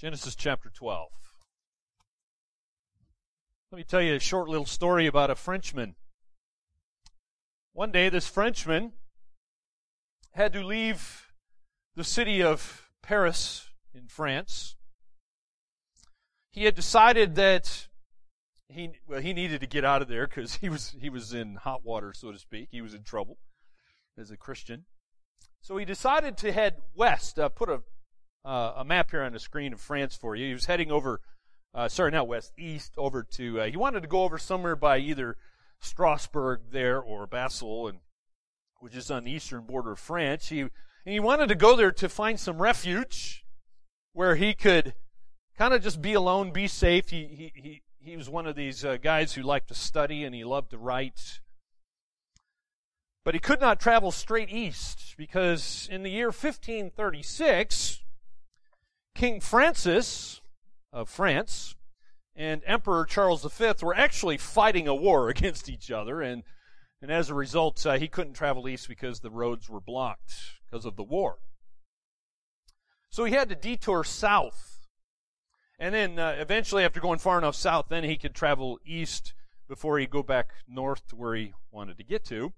Genesis chapter 12. Let me tell you a short little story about a Frenchman. One day, this Frenchman had to leave the city of Paris in France. He had decided that he well he needed to get out of there because he was he was in hot water, so to speak. He was in trouble as a Christian. So he decided to head west. Uh, put a uh, a map here on the screen of France for you. He was heading over, uh, sorry, not west, east, over to, uh, he wanted to go over somewhere by either Strasbourg there or Basel, and which is on the eastern border of France. He, and he wanted to go there to find some refuge where he could kind of just be alone, be safe. He, he, he, he was one of these uh, guys who liked to study and he loved to write. But he could not travel straight east because in the year 1536, King Francis of France and Emperor Charles V were actually fighting a war against each other, and, and as a result, uh, he couldn't travel east because the roads were blocked because of the war. So he had to detour south. And then uh, eventually, after going far enough south, then he could travel east before he'd go back north to where he wanted to get to.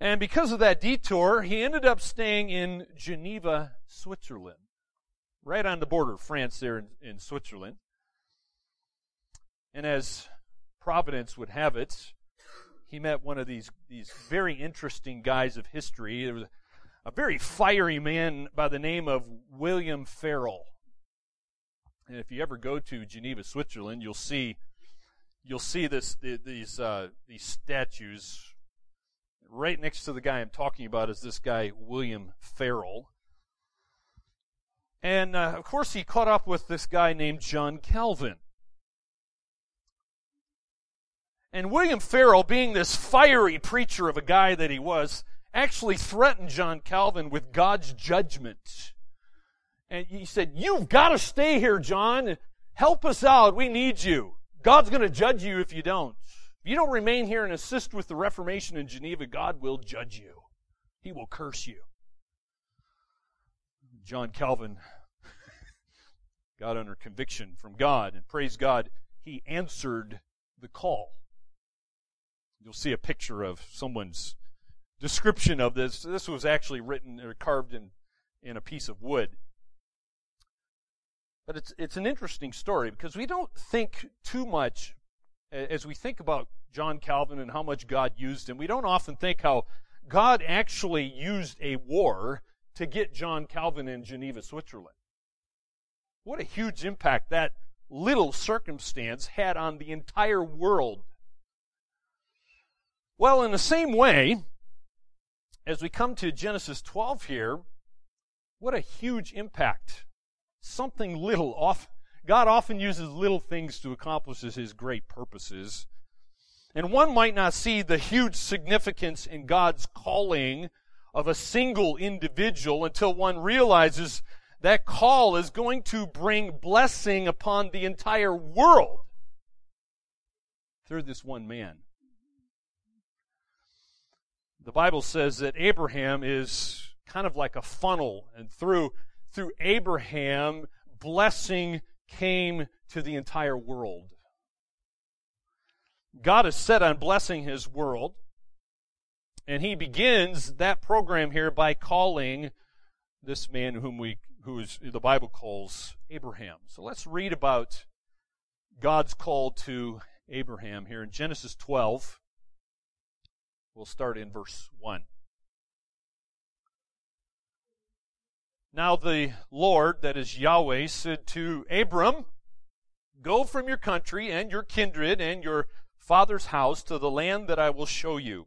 And because of that detour, he ended up staying in Geneva, Switzerland right on the border of France there in, in Switzerland. And as Providence would have it, he met one of these, these very interesting guys of history. There was a very fiery man by the name of William Farel. And if you ever go to Geneva, Switzerland, you'll see you'll see this these uh, these statues. Right next to the guy I'm talking about is this guy William Farel. And uh, of course, he caught up with this guy named John Calvin. And William Farel, being this fiery preacher of a guy that he was, actually threatened John Calvin with God's judgment. And he said, You've got to stay here, John. Help us out. We need you. God's going to judge you if you don't. If you don't remain here and assist with the Reformation in Geneva, God will judge you. He will curse you. John Calvin got under conviction from God, and praise God, he answered the call. You'll see a picture of someone's description of this. This was actually written or carved in, in a piece of wood. But it's, it's an interesting story because we don't think too much as we think about John Calvin and how much God used him. We don't often think how God actually used a war to get John Calvin in Geneva, Switzerland. What a huge impact that little circumstance had on the entire world. Well, in the same way, as we come to Genesis 12 here, what a huge impact. Something little off. God often uses little things to accomplish his great purposes. And one might not see the huge significance in God's calling of a single individual until one realizes that call is going to bring blessing upon the entire world through this one man. The Bible says that Abraham is kind of like a funnel, and through, through Abraham, blessing came to the entire world. God is set on blessing his world. And he begins that program here by calling this man whom we who is the Bible calls Abraham. So let's read about God's call to Abraham here in Genesis 12. We'll start in verse 1. Now the Lord, that is Yahweh, said to Abram, Go from your country and your kindred and your father's house to the land that I will show you.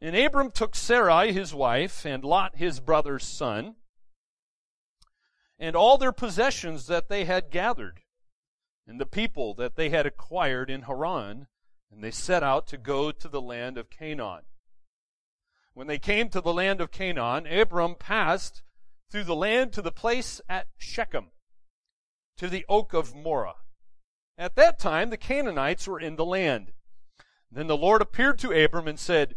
And Abram took Sarai his wife, and Lot his brother's son, and all their possessions that they had gathered, and the people that they had acquired in Haran, and they set out to go to the land of Canaan. When they came to the land of Canaan, Abram passed through the land to the place at Shechem, to the oak of Moreh. At that time, the Canaanites were in the land. Then the Lord appeared to Abram and said,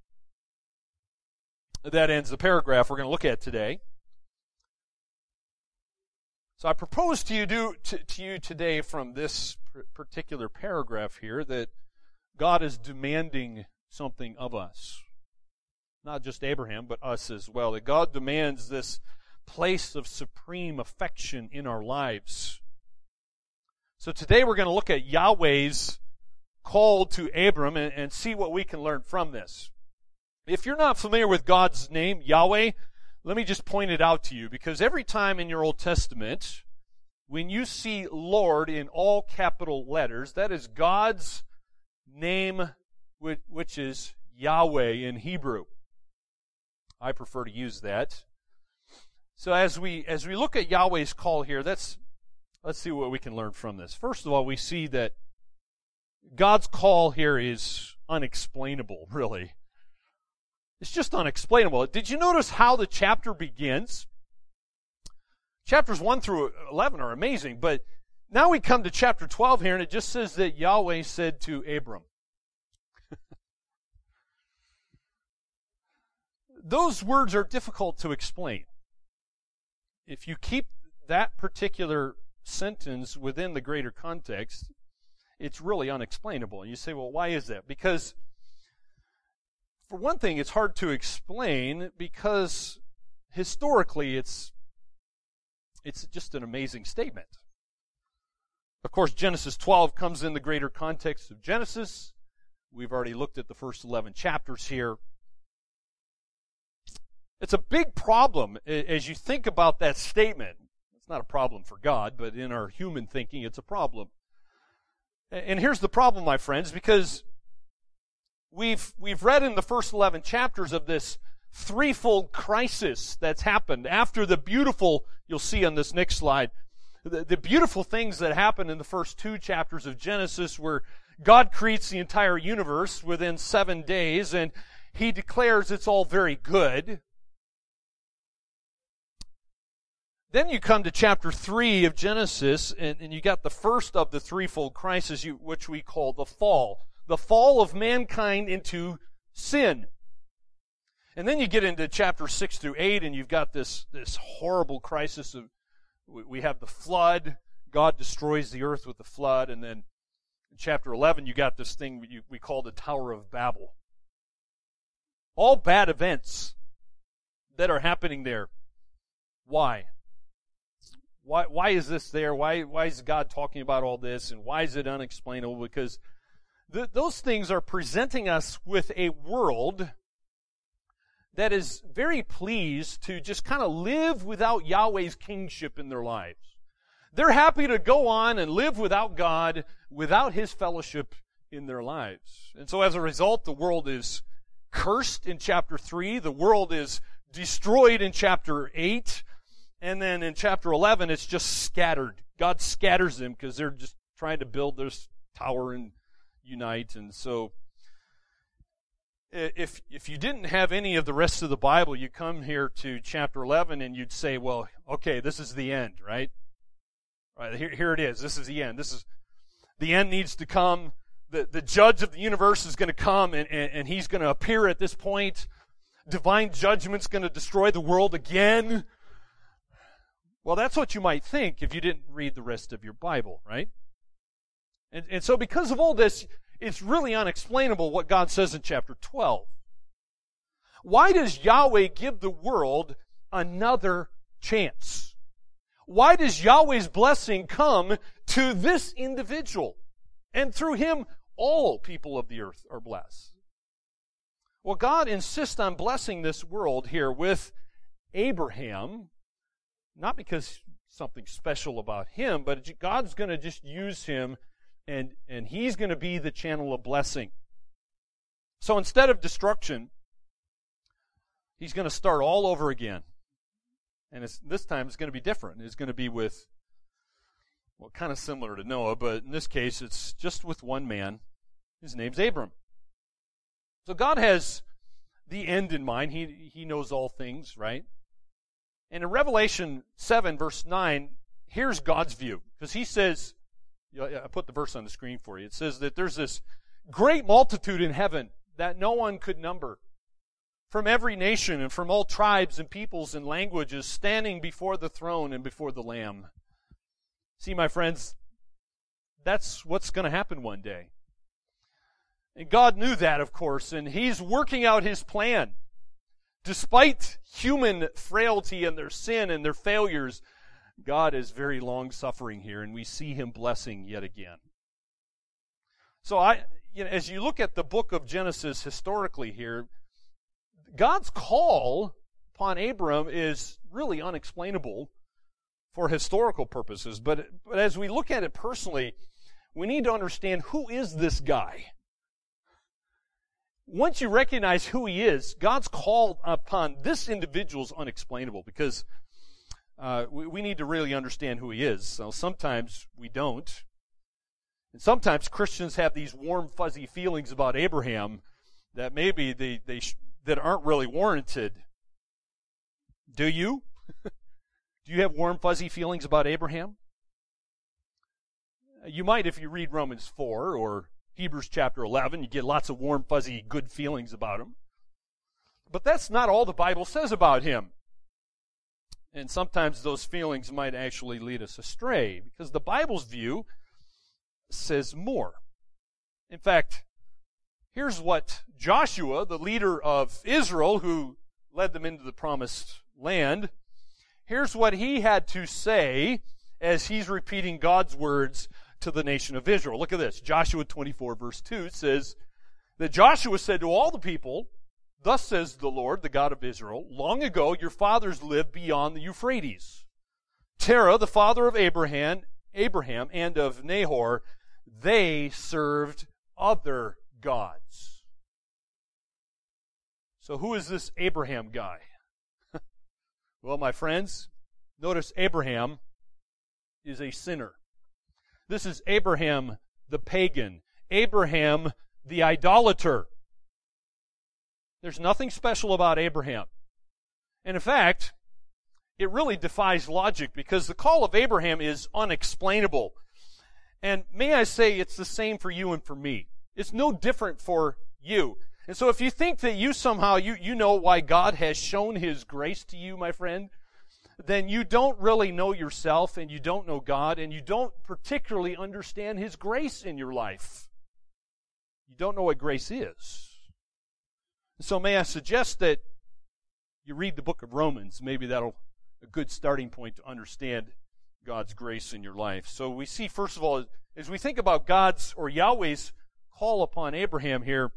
That ends the paragraph we're going to look at today. So I propose to you, do, to, to you today from this particular paragraph here that God is demanding something of us. Not just Abraham, but us as well. That God demands this place of supreme affection in our lives. So today we're going to look at Yahweh's call to Abram and, and see what we can learn from this. If you're not familiar with God's name, Yahweh, let me just point it out to you because every time in your Old Testament, when you see Lord in all capital letters, that is God's name, which is Yahweh in Hebrew. I prefer to use that. So as we as we look at Yahweh's call here, let's let's see what we can learn from this. First of all, we see that God's call here is unexplainable, really. It's just unexplainable. Did you notice how the chapter begins? Chapters 1 through 11 are amazing, but now we come to chapter 12 here, and it just says that Yahweh said to Abram. Those words are difficult to explain. If you keep that particular sentence within the greater context, it's really unexplainable. And you say, well, why is that? Because for one thing, it's hard to explain because historically it's it's just an amazing statement. Of course, Genesis 12 comes in the greater context of Genesis. We've already looked at the first 11 chapters here. It's a big problem as you think about that statement. It's not a problem for God, but in our human thinking, it's a problem. And here's the problem, my friends, because we've, we've read in the first 11 chapters of this threefold crisis that's happened after the beautiful, you'll see on this next slide, the, the beautiful things that happen in the first two chapters of Genesis where God creates the entire universe within seven days and he declares it's all very good. Then you come to chapter 3 of Genesis, and, and you got the first of the threefold crisis, you, which we call the fall the fall of mankind into sin. And then you get into chapter 6 through 8, and you've got this, this horrible crisis of we have the flood. God destroys the earth with the flood. And then in chapter 11, you got this thing we call the Tower of Babel. All bad events that are happening there. Why? Why, why is this there? Why, why is God talking about all this? And why is it unexplainable? Because th- those things are presenting us with a world that is very pleased to just kind of live without Yahweh's kingship in their lives. They're happy to go on and live without God, without His fellowship in their lives. And so as a result, the world is cursed in chapter 3. The world is destroyed in chapter 8. And then in chapter 11, it's just scattered. God scatters them because they're just trying to build this tower and unite. And so, if if you didn't have any of the rest of the Bible, you come here to chapter 11 and you'd say, well, okay, this is the end, right? Right here, here it is. This is the end. This is the end needs to come. The, the judge of the universe is going to come and, and, and he's going to appear at this point. Divine judgment's going to destroy the world again. Well, that's what you might think if you didn't read the rest of your Bible, right? And, and so because of all this, it's really unexplainable what God says in chapter 12. Why does Yahweh give the world another chance? why does Yahweh's blessing come to this individual? And through him, all people of the earth are blessed. Well, God insists on blessing this world here with Abraham, not because something special about him, but God's going to just use him and, and he's going to be the channel of blessing. So instead of destruction, he's going to start all over again. And this time it's going to be different. It's going to be with, well, kind of similar to Noah, but in this case it's just with one man. His name's Abram. So God has the end in mind. He, he knows all things, right? And in Revelation 7, verse 9, here's God's view. Because he says, I put the verse on the screen for you. It says that there's this great multitude in heaven that no one could number. From every nation and from all tribes and peoples and languages standing before the throne and before the Lamb. See, my friends, that's what's going to happen one day. And God knew that, of course, and He's working out His plan. Despite human frailty and their sin and their failures, God is very long suffering here, and we see Him blessing yet again. So I, you know, as you look at the book of Genesis historically here, God's call upon Abram is really unexplainable for historical purposes. But, but as we look at it personally, we need to understand who is this guy? once you recognize who he is, God's call upon this individual is unexplainable because uh, we, we, need to really understand who he is. So sometimes we don't. And sometimes Christians have these warm, fuzzy feelings about Abraham that maybe they, they sh- that aren't really warranted. Do you? Do you have warm, fuzzy feelings about Abraham? You might if you read Romans 4 or Hebrews chapter 11. You get lots of warm, fuzzy, good feelings about him. But that's not all the Bible says about him. And sometimes those feelings might actually lead us astray because the Bible's view says more. In fact, here's what Joshua, the leader of Israel who led them into the promised land, here's what he had to say as he's repeating God's words to the nation of Israel. Look at this. Joshua 24 verse 2 says that Joshua said to all the people, Thus says the Lord, the God of Israel, long ago your fathers lived beyond the Euphrates. Terah, the father of Abraham, Abraham and of Nahor, they served other gods. So who is this Abraham guy? well, my friends, notice Abraham is a sinner. This is Abraham the pagan, Abraham the idolater. There's nothing special about Abraham. And in fact, it really defies logic because the call of Abraham is unexplainable. And may I say, it's the same for you and for me. It's no different for you. And so if you think that you somehow, you, you know why God has shown His grace to you, my friend, then you don't really know yourself and you don't know God and you don't particularly understand His grace in your life. You don't know what grace is. So may I suggest that you read the book of Romans. Maybe that'll a good starting point to understand God's grace in your life. So we see, first of all, as we think about God's or Yahweh's call upon Abraham here,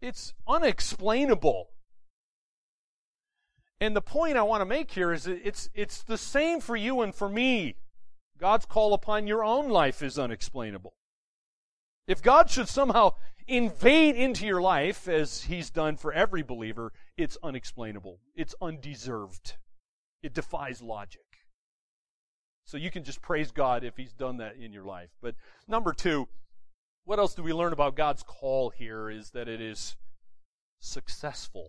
it's unexplainable. And the point I want to make here is it's, it's the same for you and for me. God's call upon your own life is unexplainable. If God should somehow invade into your life, as He's done for every believer, it's unexplainable. It's undeserved. It defies logic. So you can just praise God if He's done that in your life. But number two, what else do we learn about God's call here is that it is successful.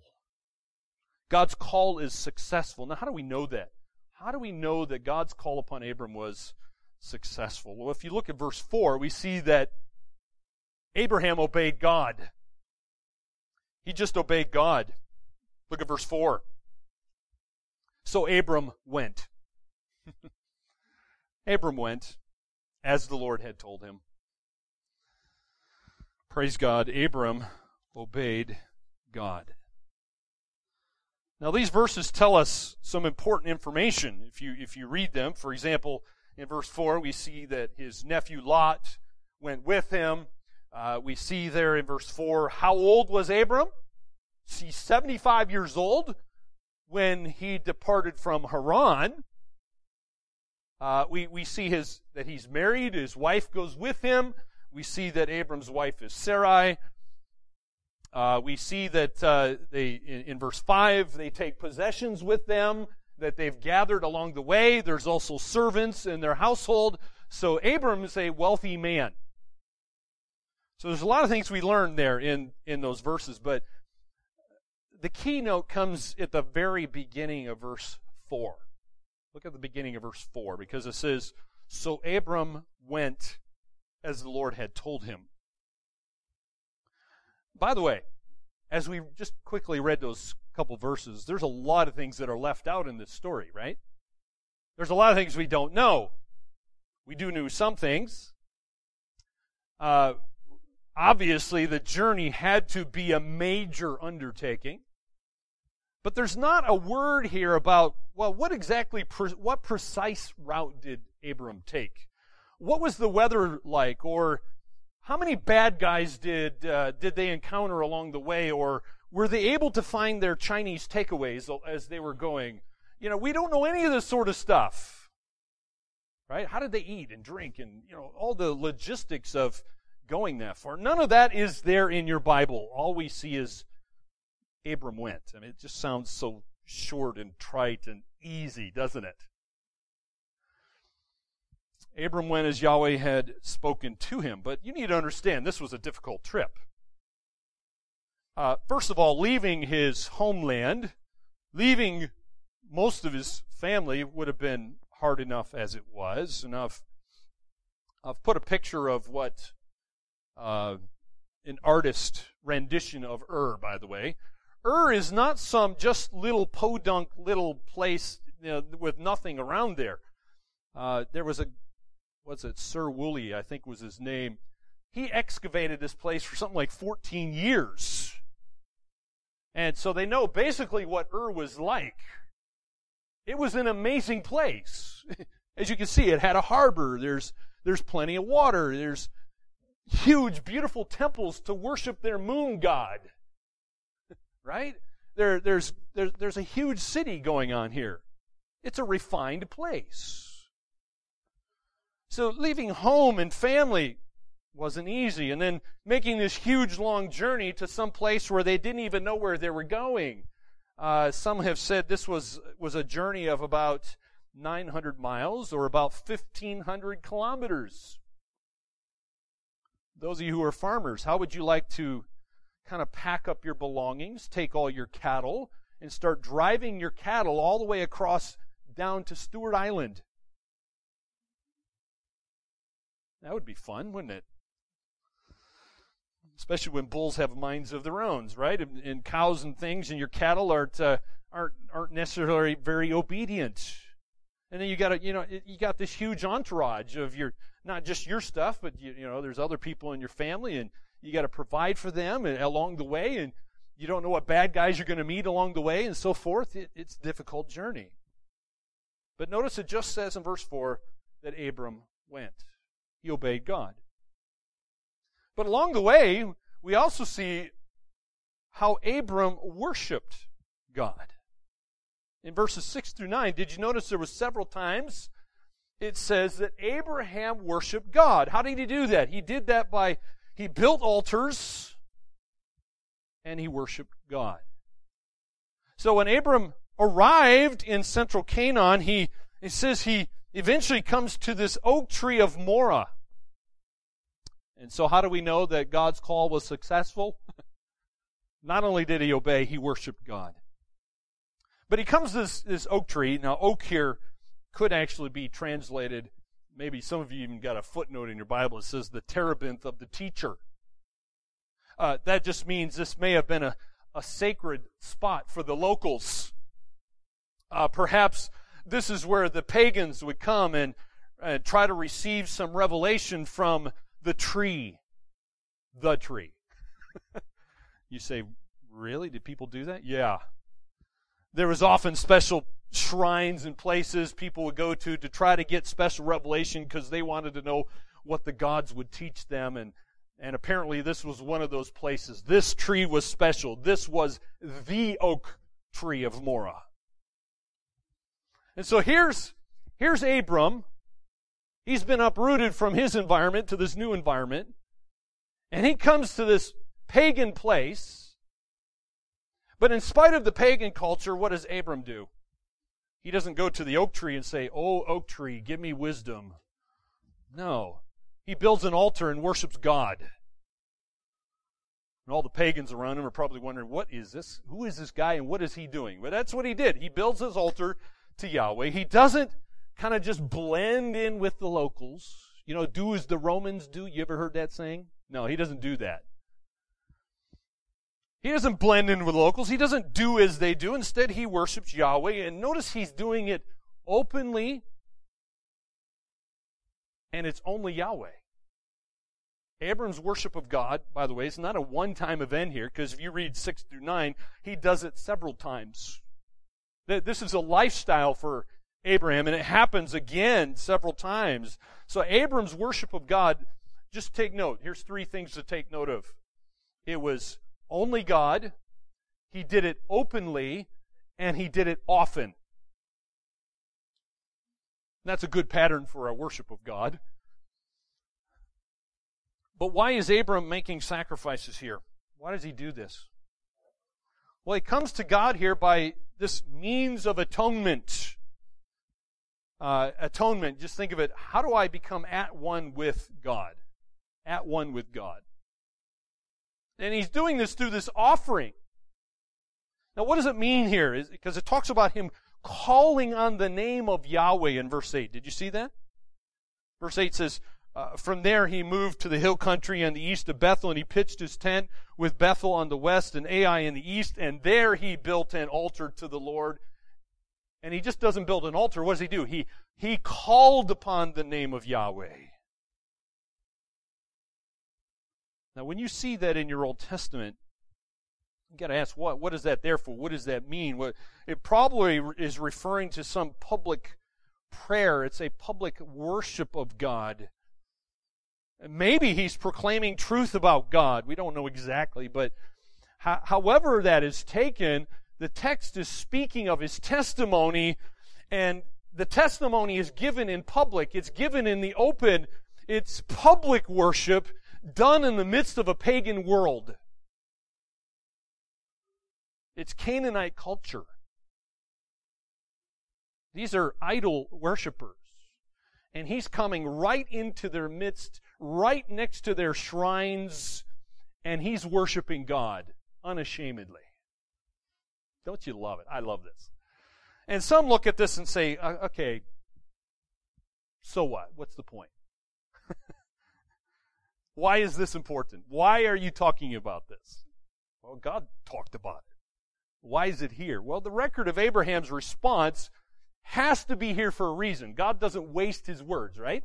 God's call is successful. Now, how do we know that? How do we know that God's call upon Abram was successful? Well, if you look at verse 4, we see that Abraham obeyed God. He just obeyed God. Look at verse 4. So Abram went. Abram went as the Lord had told him. Praise God. Abram obeyed God. Now these verses tell us some important information if you if you read them. For example, in verse 4 we see that his nephew Lot went with him. Uh, we see there in verse 4 how old was Abram? He's 75 years old when he departed from Haran. Uh, we, we see his, that he's married, his wife goes with him. We see that Abram's wife is Sarai. Uh, we see that uh, they, in, in, verse 5, they take possessions with them that they've gathered along the way. There's also servants in their household. So Abram is a wealthy man. So there's a lot of things we learn there in, in those verses, but the keynote comes at the very beginning of verse 4. Look at the beginning of verse 4 because it says, So Abram went as the Lord had told him. By the way, as we just quickly read those couple verses, there's a lot of things that are left out in this story, right? There's a lot of things we don't know. We do know some things. Uh, obviously, the journey had to be a major undertaking. But there's not a word here about, well, what exactly, what precise route did Abram take? What was the weather like? Or how many bad guys did, uh, did they encounter along the way? Or were they able to find their Chinese takeaways as they were going? You know, we don't know any of this sort of stuff. Right? How did they eat and drink and, you know, all the logistics of going that far? None of that is there in your Bible. All we see is Abram went. I mean, it just sounds so short and trite and easy, doesn't it? Abram went as Yahweh had spoken to him, but you need to understand this was a difficult trip. Uh, first of all, leaving his homeland, leaving most of his family would have been hard enough as it was. And I've, I've put a picture of what uh, an artist rendition of Ur, by the way. Ur is not some just little podunk little place you know, with nothing around there. Uh, there was a, what's it, Sir Woolley, I think was his name. He excavated this place for something like 14 years. And so they know basically what Ur was like. It was an amazing place. As you can see, it had a harbor. There's, there's plenty of water. There's huge, beautiful temples to worship their moon god right? There, there's, there, there's a huge city going on here. It's a refined place. So leaving home and family wasn't easy. And then making this huge long journey to some place where they didn't even know where they were going. Uh, some have said this was, was a journey of about 900 miles or about 1,500 kilometers. Those of you who are farmers, how would you like to kind of pack up your belongings, take all your cattle, and start driving your cattle all the way across down to Stewart Island. That would be fun, wouldn't it? Especially when bulls have minds of their own, right? And, and cows and things, and your cattle aren't uh, aren't aren't necessarily very obedient. And then you got a, you know you got this huge entourage of your not just your stuff, but you, you know there's other people in your family, and you got to provide for them and, along the way, and you don't know what bad guys you're going to meet along the way, and so forth. It, it's a difficult journey. But notice it just says in verse 4 that Abram went. He obeyed God. But along the way, we also see how Abram worshiped God. In verses 6 through 9, did you notice there was several times it says that Abraham worshiped God. How did he do that? He did that by he built altars and he worshiped God. So when Abram arrived in central Canaan, he, he says he eventually comes to this oak tree of Moreh. And so how do we know that God's call was successful? Not only did he obey, he worshiped God. But he comes to this, this oak tree. Now, oak here could actually be translated maybe some of you even got a footnote in your Bible that says the terebinth of the teacher. Uh, that just means this may have been a, a sacred spot for the locals. Uh, perhaps this is where the pagans would come and, and try to receive some revelation from the tree. The tree. you say, really? Did people do that? Yeah. There was often special shrines and places people would go to to try to get special revelation because they wanted to know what the gods would teach them and and apparently this was one of those places. This tree was special. This was the oak tree of Moreh. And so here's here's Abram. He's been uprooted from his environment to this new environment. And he comes to this pagan place. But in spite of the pagan culture, what does Abram do? He doesn't go to the oak tree and say, Oh, oak tree, give me wisdom. No. He builds an altar and worships God. And all the pagans around him are probably wondering, what is this? Who is this guy and what is he doing? But that's what he did. He builds his altar to Yahweh. He doesn't kind of just blend in with the locals. You know, do as the Romans do. You ever heard that saying? No, he doesn't do that. He doesn't blend in with locals. He doesn't do as they do. Instead, he worships Yahweh. And notice he's doing it openly, and it's only Yahweh. Abram's worship of God, by the way, is not a one time event here, because if you read 6 through 9, he does it several times. This is a lifestyle for Abraham, and it happens again several times. So, Abram's worship of God, just take note. Here's three things to take note of it was only God, he did it openly, and he did it often. That's a good pattern for our worship of God. But why is Abram making sacrifices here? Why does he do this? Well, he comes to God here by this means of atonement. Uh, atonement, just think of it. How do I become at one with God? At one with God. And he's doing this through this offering. Now, what does it mean here? Because it talks about him calling on the name of Yahweh in verse 8. Did you see that? Verse 8 says, uh, From there he moved to the hill country on the east of Bethel, and he pitched his tent with Bethel on the west and Ai in the east, and there he built an altar to the Lord. And he just doesn't build an altar. What does he do? He, he called upon the name of Yahweh. Now, when you see that in your Old Testament, you got to ask what what is that there for? What does that mean? What it probably is referring to some public prayer. It's a public worship of God. Maybe he's proclaiming truth about God. We don't know exactly, but however that is taken, the text is speaking of his testimony, and the testimony is given in public. It's given in the open. It's public worship done in the midst of a pagan world. It's Canaanite culture. These are idol worshippers. And he's coming right into their midst, right next to their shrines, and he's worshiping God unashamedly. Don't you love it? I love this. And some look at this and say, uh, okay, so what? What's the point? Why is this important? Why are you talking about this? Well, God talked about it. Why is it here? Well, the record of Abraham's response has to be here for a reason. God doesn't waste his words, right?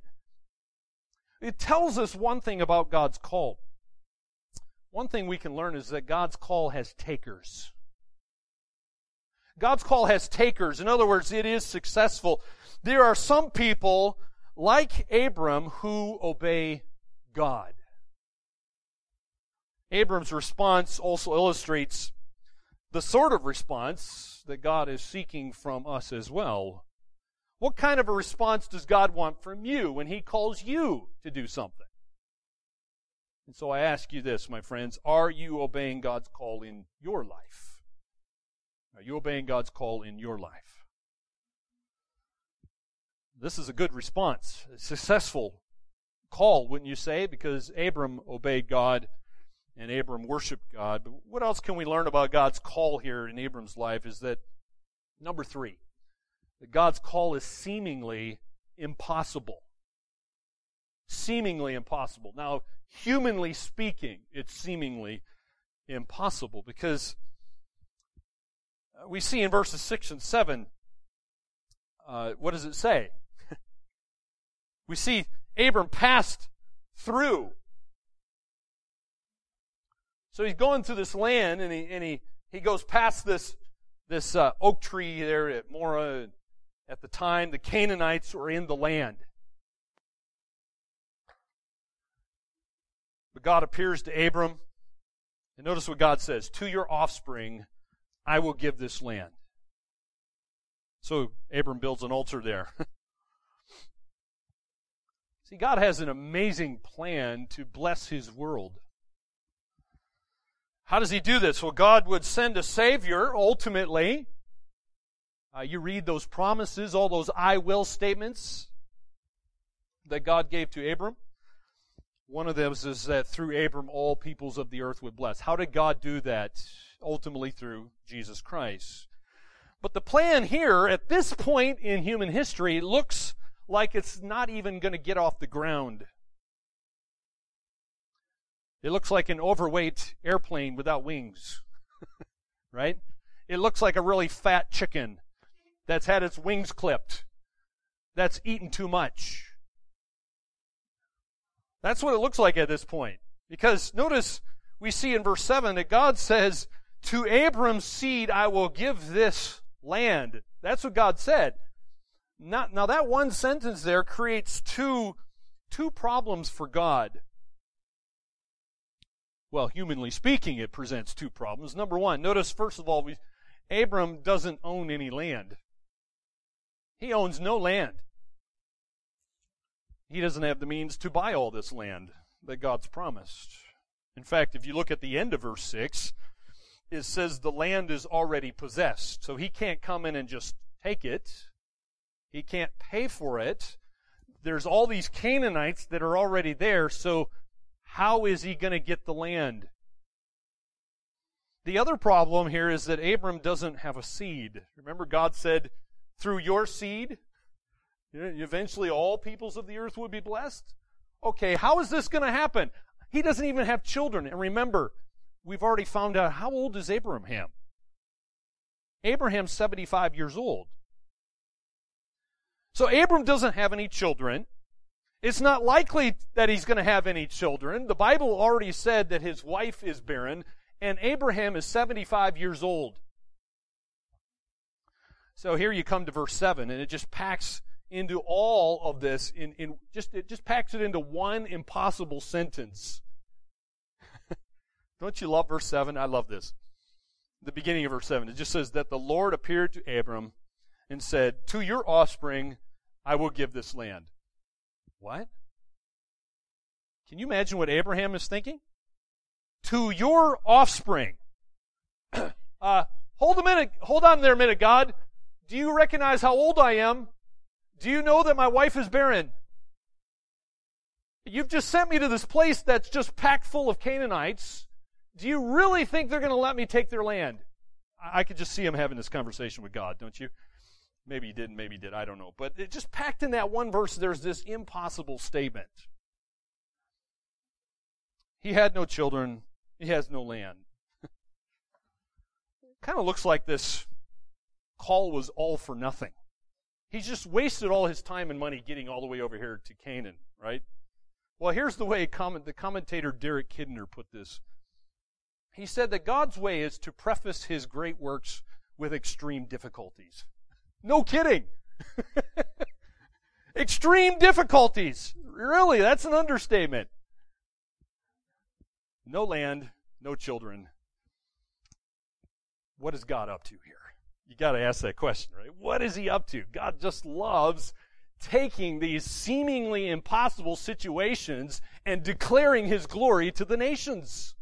It tells us one thing about God's call. One thing we can learn is that God's call has takers. God's call has takers. In other words, it is successful. There are some people like Abram who obey God. Abram's response also illustrates the sort of response that God is seeking from us as well. What kind of a response does God want from you when He calls you to do something? And so I ask you this, my friends are you obeying God's call in your life? Are you obeying God's call in your life? This is a good response, a successful call, wouldn't you say? Because Abram obeyed God and Abram worshiped God. But what else can we learn about God's call here in Abram's life is that, number three, that God's call is seemingly impossible. Seemingly impossible. Now, humanly speaking, it's seemingly impossible because we see in verses 6 and 7, uh, what does it say? we see Abram passed through so he's going through this land and he, and he, he goes past this, this uh, oak tree there at Moreh. At the time, the Canaanites were in the land. But God appears to Abram. And notice what God says To your offspring, I will give this land. So Abram builds an altar there. See, God has an amazing plan to bless his world. How does he do this? Well, God would send a Savior ultimately. Uh, you read those promises, all those I will statements that God gave to Abram. One of those is that through Abram all peoples of the earth would bless. How did God do that? Ultimately through Jesus Christ. But the plan here, at this point in human history, looks like it's not even going to get off the ground. It looks like an overweight airplane without wings. right? It looks like a really fat chicken that's had its wings clipped, that's eaten too much. That's what it looks like at this point. Because notice we see in verse 7 that God says, To Abram's seed I will give this land. That's what God said. Now, now that one sentence there creates two, two problems for God well, humanly speaking, it presents two problems. Number one, notice first of all, we, Abram doesn't own any land. He owns no land. He doesn't have the means to buy all this land that God's promised. In fact, if you look at the end of verse 6, it says the land is already possessed. So he can't come in and just take it. He can't pay for it. There's all these Canaanites that are already there, so how is he going to get the land? The other problem here is that Abram doesn't have a seed. Remember, God said, through your seed, eventually all peoples of the earth would be blessed? Okay, how is this going to happen? He doesn't even have children. And remember, we've already found out how old is Abraham? Abraham's 75 years old. So Abram doesn't have any children. It's not likely that he's going to have any children. The Bible already said that his wife is barren, and Abraham is 75 years old. So here you come to verse 7, and it just packs into all of this in, in just it just packs it into one impossible sentence. Don't you love verse 7? I love this. The beginning of verse 7. It just says that the Lord appeared to Abram and said, To your offspring I will give this land. What? Can you imagine what Abraham is thinking? To your offspring. uh, hold a minute, hold on there a minute, God. Do you recognize how old I am? Do you know that my wife is barren? You've just sent me to this place that's just packed full of Canaanites. Do you really think they're going to let me take their land? I could just see him having this conversation with God, don't you? Maybe he didn't, maybe he did, I don't know. But it just packed in that one verse, there's this impossible statement. He had no children, he has no land. kind of looks like this call was all for nothing. He's just wasted all his time and money getting all the way over here to Canaan, right? Well, here's the way comment, the commentator Derek Kidner put this. He said that God's way is to preface his great works with extreme difficulties. No kidding. Extreme difficulties. Really, that's an understatement. No land, no children. What is God up to here? You got to ask that question, right? What is he up to? God just loves taking these seemingly impossible situations and declaring his glory to the nations.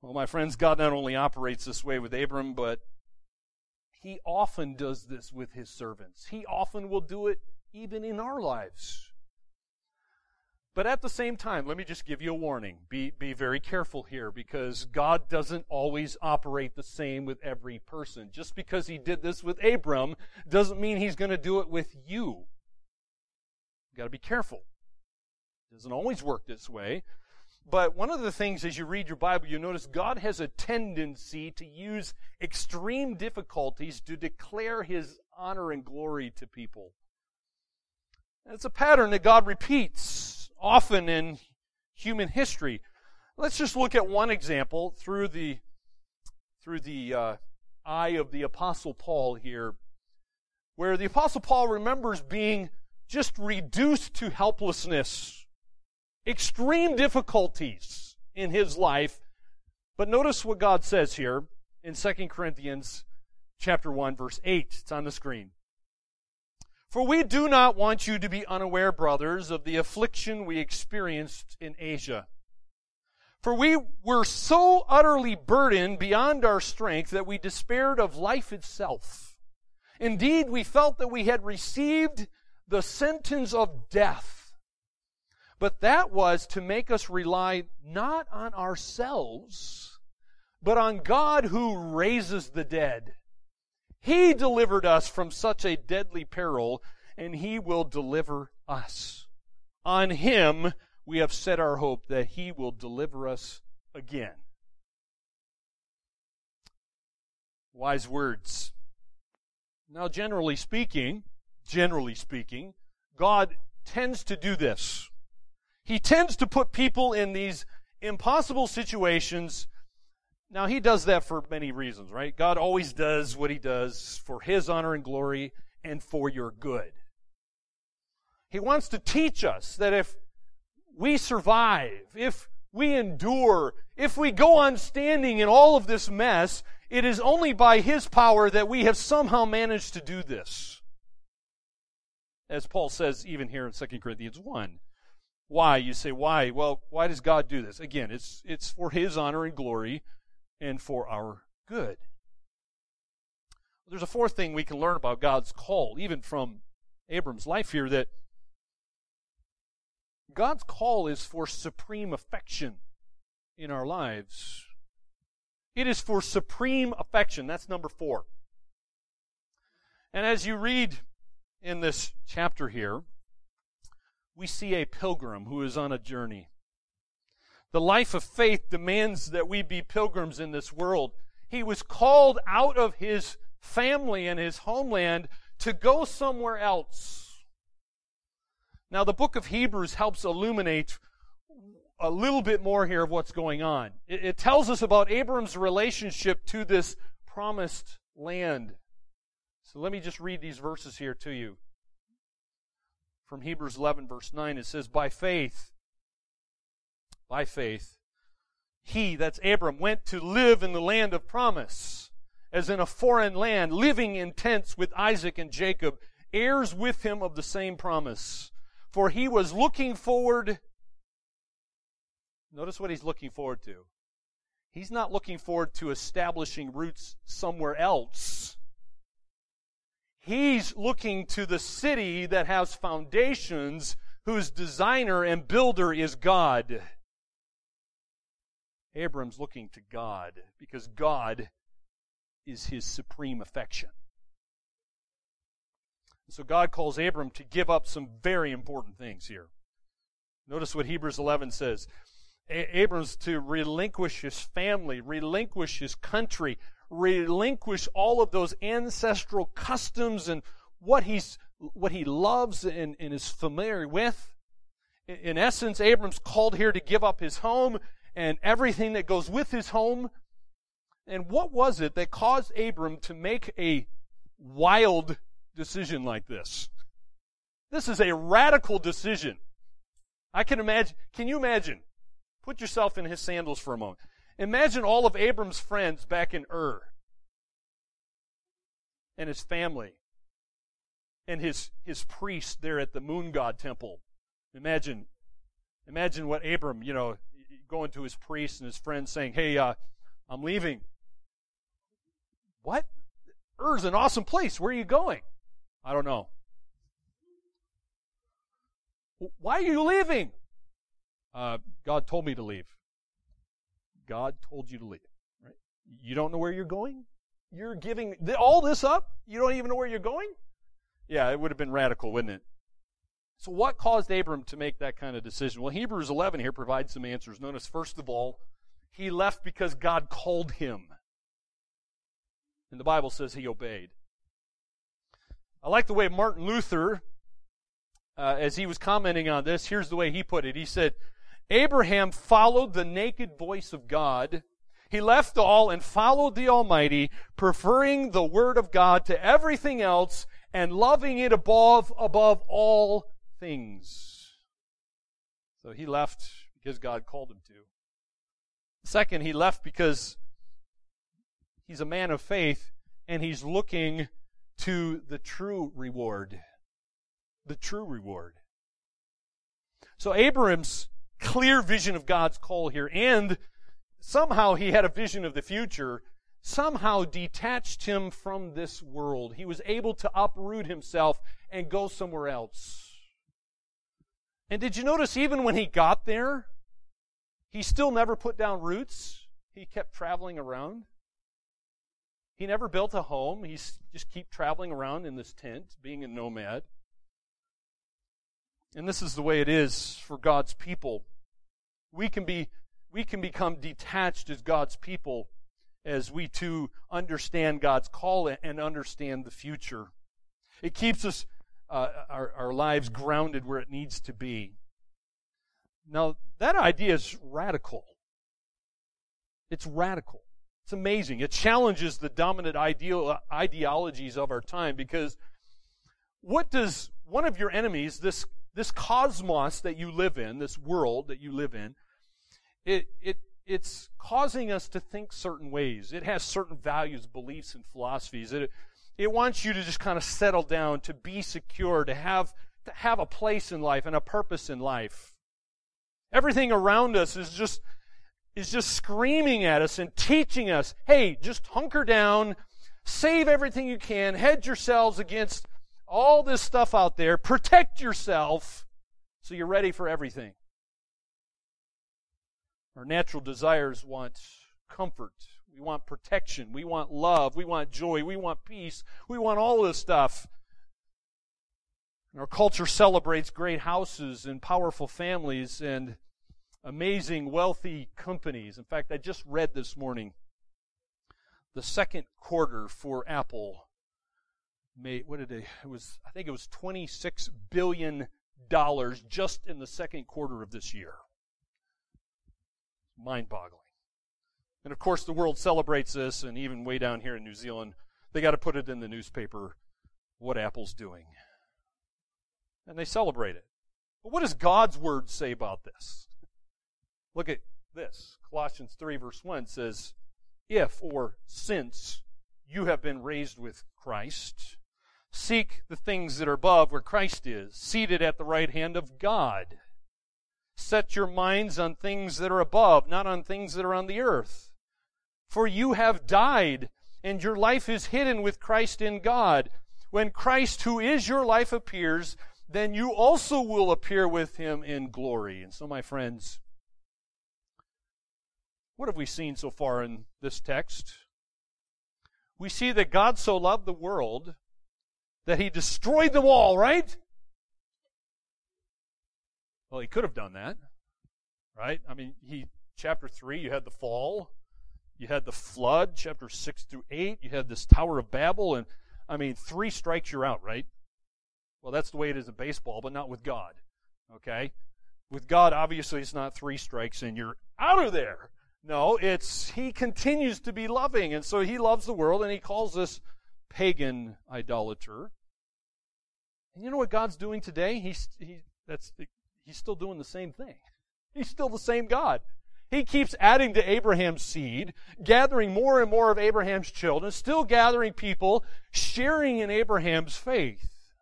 Well, my friends, God not only operates this way with Abram, but he often does this with his servants. He often will do it even in our lives. But at the same time, let me just give you a warning. Be, be very careful here because God doesn't always operate the same with every person. Just because he did this with Abram doesn't mean he's going to do it with you. You've got to be careful. It doesn't always work this way. But one of the things as you read your Bible, you notice God has a tendency to use extreme difficulties to declare his honor and glory to people. And it's a pattern that God repeats often in human history. Let's just look at one example through the through the uh, eye of the Apostle Paul here, where the Apostle Paul remembers being just reduced to helplessness, extreme difficulties in his life. But notice what God says here in 2 Corinthians chapter 1 verse 8. It's on the screen. For we do not want you to be unaware, brothers, of the affliction we experienced in Asia. For we were so utterly burdened beyond our strength that we despaired of life itself. Indeed, we felt that we had received the sentence of death. But that was to make us rely not on ourselves, but on God who raises the dead. He delivered us from such a deadly peril, and He will deliver us. On Him we have set our hope that He will deliver us again. Wise words. Now, generally speaking, generally speaking, God tends to do this. He tends to put people in these impossible situations. Now, He does that for many reasons, right? God always does what He does for His honor and glory and for your good. He wants to teach us that if we survive, if we endure, if we go on standing in all of this mess, it is only by His power that we have somehow managed to do this. As Paul says even here in 2 Corinthians 1. Why? You say, why? Well, why does God do this? Again, it's, it's for His honor and glory and for our good. There's a fourth thing we can learn about God's call, even from Abram's life here, that God's call is for supreme affection in our lives. It is for supreme affection. That's number four. And as you read in this chapter here, we see a pilgrim who is on a journey. The life of faith demands that we be pilgrims in this world. He was called out of his family and his homeland to go somewhere else. Now, the book of Hebrews helps illuminate a little bit more here of what's going on. It, it tells us about Abram's relationship to this promised land. So let me just read these verses here to you. From Hebrews 11, verse 9, it says, By faith, by faith, he, that's Abram, went to live in the land of promise, as in a foreign land, living in tents with Isaac and Jacob, heirs with him of the same promise. For he was looking forward. Notice what he's looking forward to. He's not looking forward to establishing roots somewhere else. He's looking to the city that has foundations, whose designer and builder is God. Abram's looking to God because God is his supreme affection. So God calls Abram to give up some very important things here. Notice what Hebrews 11 says. A- Abram's to relinquish his family, relinquish his country, relinquish all of those ancestral customs and what he's what he loves and, and is familiar with. In essence, Abram's called here to give up his home and everything that goes with his home. And what was it that caused Abram to make a wild decision like this. This is a radical decision. I can imagine, can you imagine? Put yourself in his sandals for a moment. Imagine all of Abram's friends back in Ur and his family and his, his priest there at the moon god temple. Imagine, imagine what Abram, you know, going to his priest and his friends saying, Hey, uh, I'm leaving. What? Ur's an awesome place. Where are you going? I don't know. Why are you leaving? Uh, God told me to leave. God told you to leave. Right? You don't know where you're going? You're giving all this up? You don't even know where you're going? Yeah, it would have been radical, wouldn't it? So, what caused Abram to make that kind of decision? Well, Hebrews 11 here provides some answers. Notice, first of all, he left because God called him. And the Bible says he obeyed. I like the way Martin Luther, uh, as he was commenting on this, here's the way he put it. He said, Abraham followed the naked voice of God. He left all and followed the Almighty, preferring the Word of God to everything else and loving it above, above all things. So he left because God called him to. Second, he left because he's a man of faith and he's looking to the true reward. The true reward. So Abram's clear vision of God's call here and somehow he had a vision of the future somehow detached him from this world. He was able to uproot himself and go somewhere else. And did you notice even when he got there, he still never put down roots? He kept traveling around. He never built a home. He just kept traveling around in this tent, being a nomad. And this is the way it is for God's people. We can be we can become detached as God's people as we too understand God's call and understand the future. It keeps us, uh, our, our lives grounded where it needs to be. Now, that idea is radical. It's radical. It's amazing. It challenges the dominant ideal, ideologies of our time because what does one of your enemies, this, this cosmos that you live in, this world that you live in, it, it it's causing us to think certain ways. It has certain values, beliefs, and philosophies. It, it wants you to just kind of settle down, to be secure, to have, to have a place in life and a purpose in life. Everything around us is just, is just screaming at us and teaching us, hey, just hunker down, save everything you can, hedge yourselves against all this stuff out there, protect yourself so you're ready for everything. Our natural desires want comfort. We want protection. We want love. We want joy. We want peace. We want all this stuff. And our culture celebrates great houses and powerful families and amazing wealthy companies. In fact, I just read this morning the second quarter for Apple made what did it, it was I think it was 26 billion dollars just in the second quarter of this year mind boggling. And of course, the world celebrates this, and even way down here in New Zealand, they got to put it in the newspaper what Apple's doing. And they celebrate it. But what does God's word say about this? Look at this. Colossians 3, verse 1 says, If or since you have been raised with Christ, seek the things that are above where Christ is, seated at the right hand of God. Set your minds on things that are above, not on things that are on the earth. For you have died, and your life is hidden with Christ in God. When Christ, who is your life, appears, then you also will appear with him in glory. And so, my friends, what have we seen so far in this text? We see that God so loved the world that he destroyed them all, right? Well, he could have done that, right? I mean, he chapter 3, you had the fall, you had the flood, chapter 6 through 8, you had this Tower of Babel, and I mean, three strikes you're out, right? Well, that's the way it is in baseball, but not with God, okay? With God, obviously, it's not three strikes and you're out of there. No, it's He continues to be loving, and so He loves the world, and He calls us pagan idolater. And you know what God's doing today? He's he, that's he's still doing the same thing. He's still the same God. He keeps adding to Abraham's seed, gathering more and more of Abraham's children, still gathering people, sharing in Abraham's faith.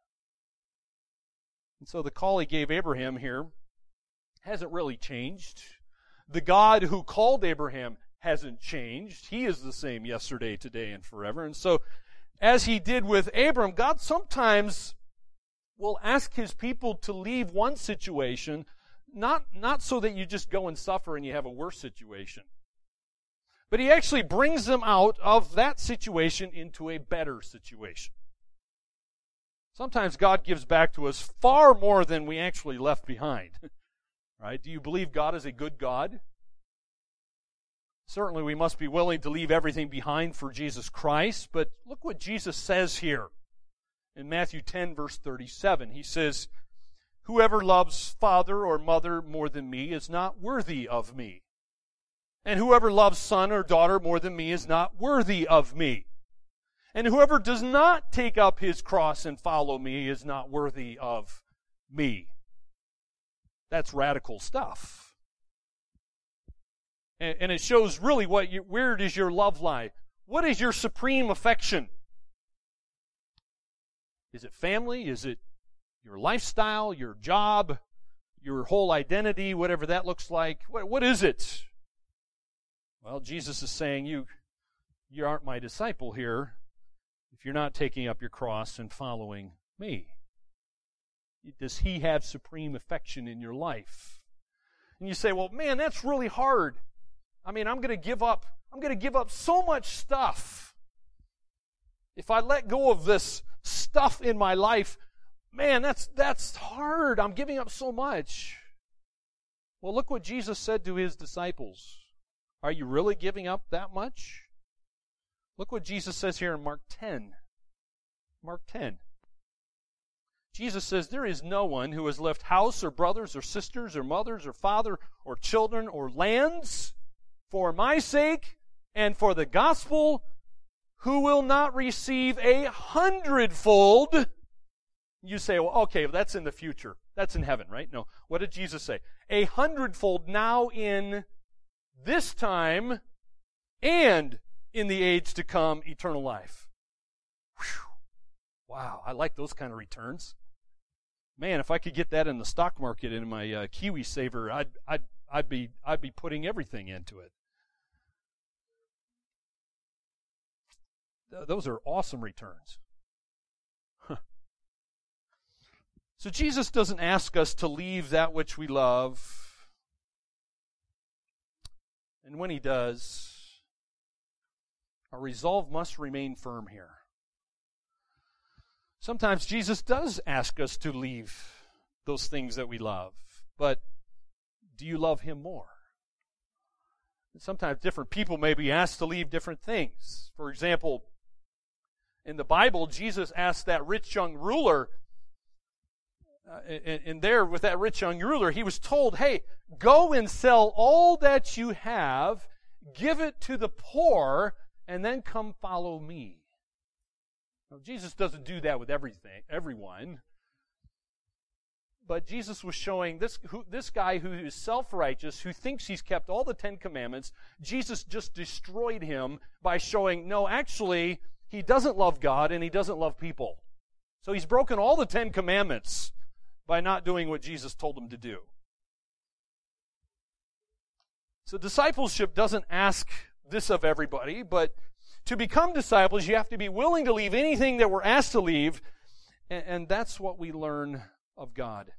And so the call he gave Abraham here hasn't really changed. The God who called Abraham hasn't changed. He is the same yesterday, today, and forever. And so, as he did with Abram, God sometimes will ask his people to leave one situation, not, not so that you just go and suffer and you have a worse situation, but he actually brings them out of that situation into a better situation. Sometimes God gives back to us far more than we actually left behind. right? Do you believe God is a good God? Certainly, we must be willing to leave everything behind for Jesus Christ, but look what Jesus says here in Matthew 10, verse 37. He says, Whoever loves father or mother more than me is not worthy of me. And whoever loves son or daughter more than me is not worthy of me. And whoever does not take up his cross and follow me is not worthy of me. That's radical stuff. And, it shows really what you, where does your love lie? What is your supreme affection? Is it family? Is it your lifestyle, your job, your whole identity, whatever that looks like? What, what is it? Well, Jesus is saying, you, you aren't my disciple here if you're not taking up your cross and following me. Does he have supreme affection in your life? And you say, well, man, that's really hard. I mean, I'm going to give up, I'm going to give up so much stuff. If I let go of this stuff in my life, man, that's, that's hard. I'm giving up so much. Well, look what Jesus said to his disciples. Are you really giving up that much? Look what Jesus says here in Mark 10. Mark 10. Jesus says, There is no one who has left house or brothers or sisters or mothers or father or children or lands for my sake and for the gospel who will not receive a hundredfold. You say, well, okay, that's in the future. That's in heaven, right? No. What did Jesus say? A hundredfold now in this time and in the age to come, eternal life. Whew. Wow, I like those kind of returns. Man, if I could get that in the stock market in my uh, KiwiSaver, I'd, I'd, I'd, be, I'd be putting everything into it. Th- those are awesome returns. So Jesus doesn't ask us to leave that which we love and when he does, our resolve must remain firm here. Sometimes Jesus does ask us to leave those things that we love, but do you love him more? And sometimes different people may be asked to leave different things. For example, in the Bible, Jesus asked that rich young ruler uh, and, and there with that rich young ruler, he was told, hey, go and sell all that you have, give it to the poor, and then come follow me. Now, Jesus doesn't do that with everything, everyone. But Jesus was showing this, who, this guy who is self righteous, who thinks he's kept all the Ten Commandments, Jesus just destroyed him by showing, no, actually, he doesn't love God and he doesn't love people. So he's broken all the Ten Commandments by not doing what Jesus told him to do. So discipleship doesn't ask this of everybody, but to become disciples, you have to be willing to leave anything that we're asked to leave, and, that's what we learn of God.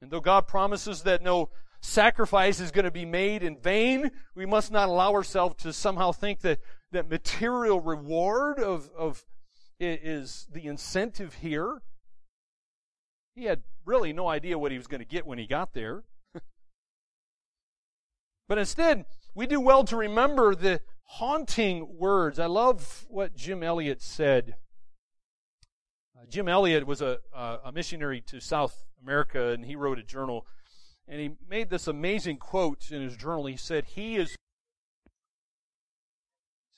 And though God promises that no sacrifice is going to be made in vain, we must not allow ourselves to somehow think that, that material reward of, of is the incentive here. He had really no idea what he was going to get when he got there. but instead, we do well to remember the haunting words. I love what Jim Elliot said. Uh, Jim Elliot was a, uh, a missionary to South America, and he wrote a journal. And he made this amazing quote in his journal. He said, He is.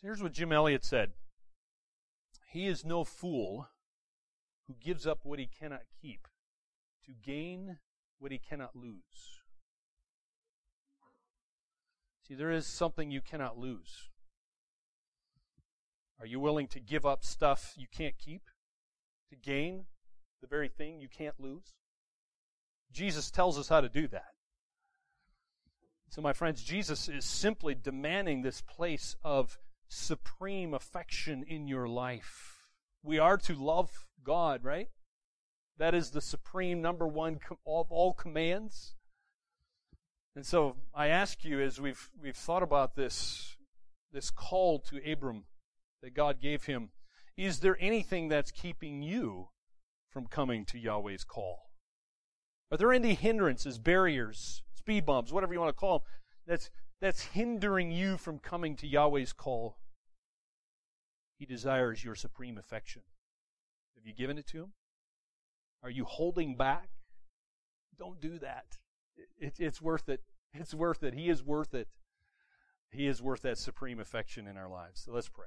Here's what Jim Elliot said He is no fool who gives up what he cannot keep to gain what he cannot lose. See, there is something you cannot lose. Are you willing to give up stuff you can't keep to gain the very thing you can't lose? Jesus tells us how to do that. So, my friends, Jesus is simply demanding this place of supreme affection in your life. We are to love God, right? That is the supreme number one of all commands. And so I ask you, as we've we've thought about this this call to Abram that God gave him, is there anything that's keeping you from coming to Yahweh's call? Are there any hindrances, barriers, speed bumps, whatever you want to call them, that's that's hindering you from coming to Yahweh's call? He desires your supreme affection. Have you given it to him? Are you holding back? Don't do that. It, it's worth it. It's worth it. He is worth it. He is worth that supreme affection in our lives. So let's pray.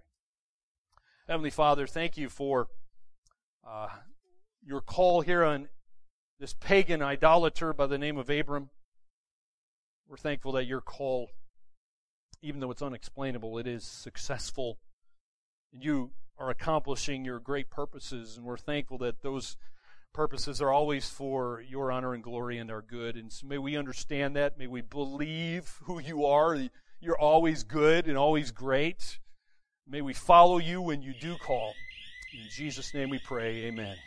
Heavenly Father, thank you for uh, your call here on this pagan idolater by the name of Abram. We're thankful that your call, even though it's unexplainable, it is successful. You are accomplishing your great purposes, and we're thankful that those purposes are always for your honor and glory and our good. And so may we understand that. May we believe who you are. You're always good and always great. May we follow you when you do call. In Jesus' name we pray. Amen.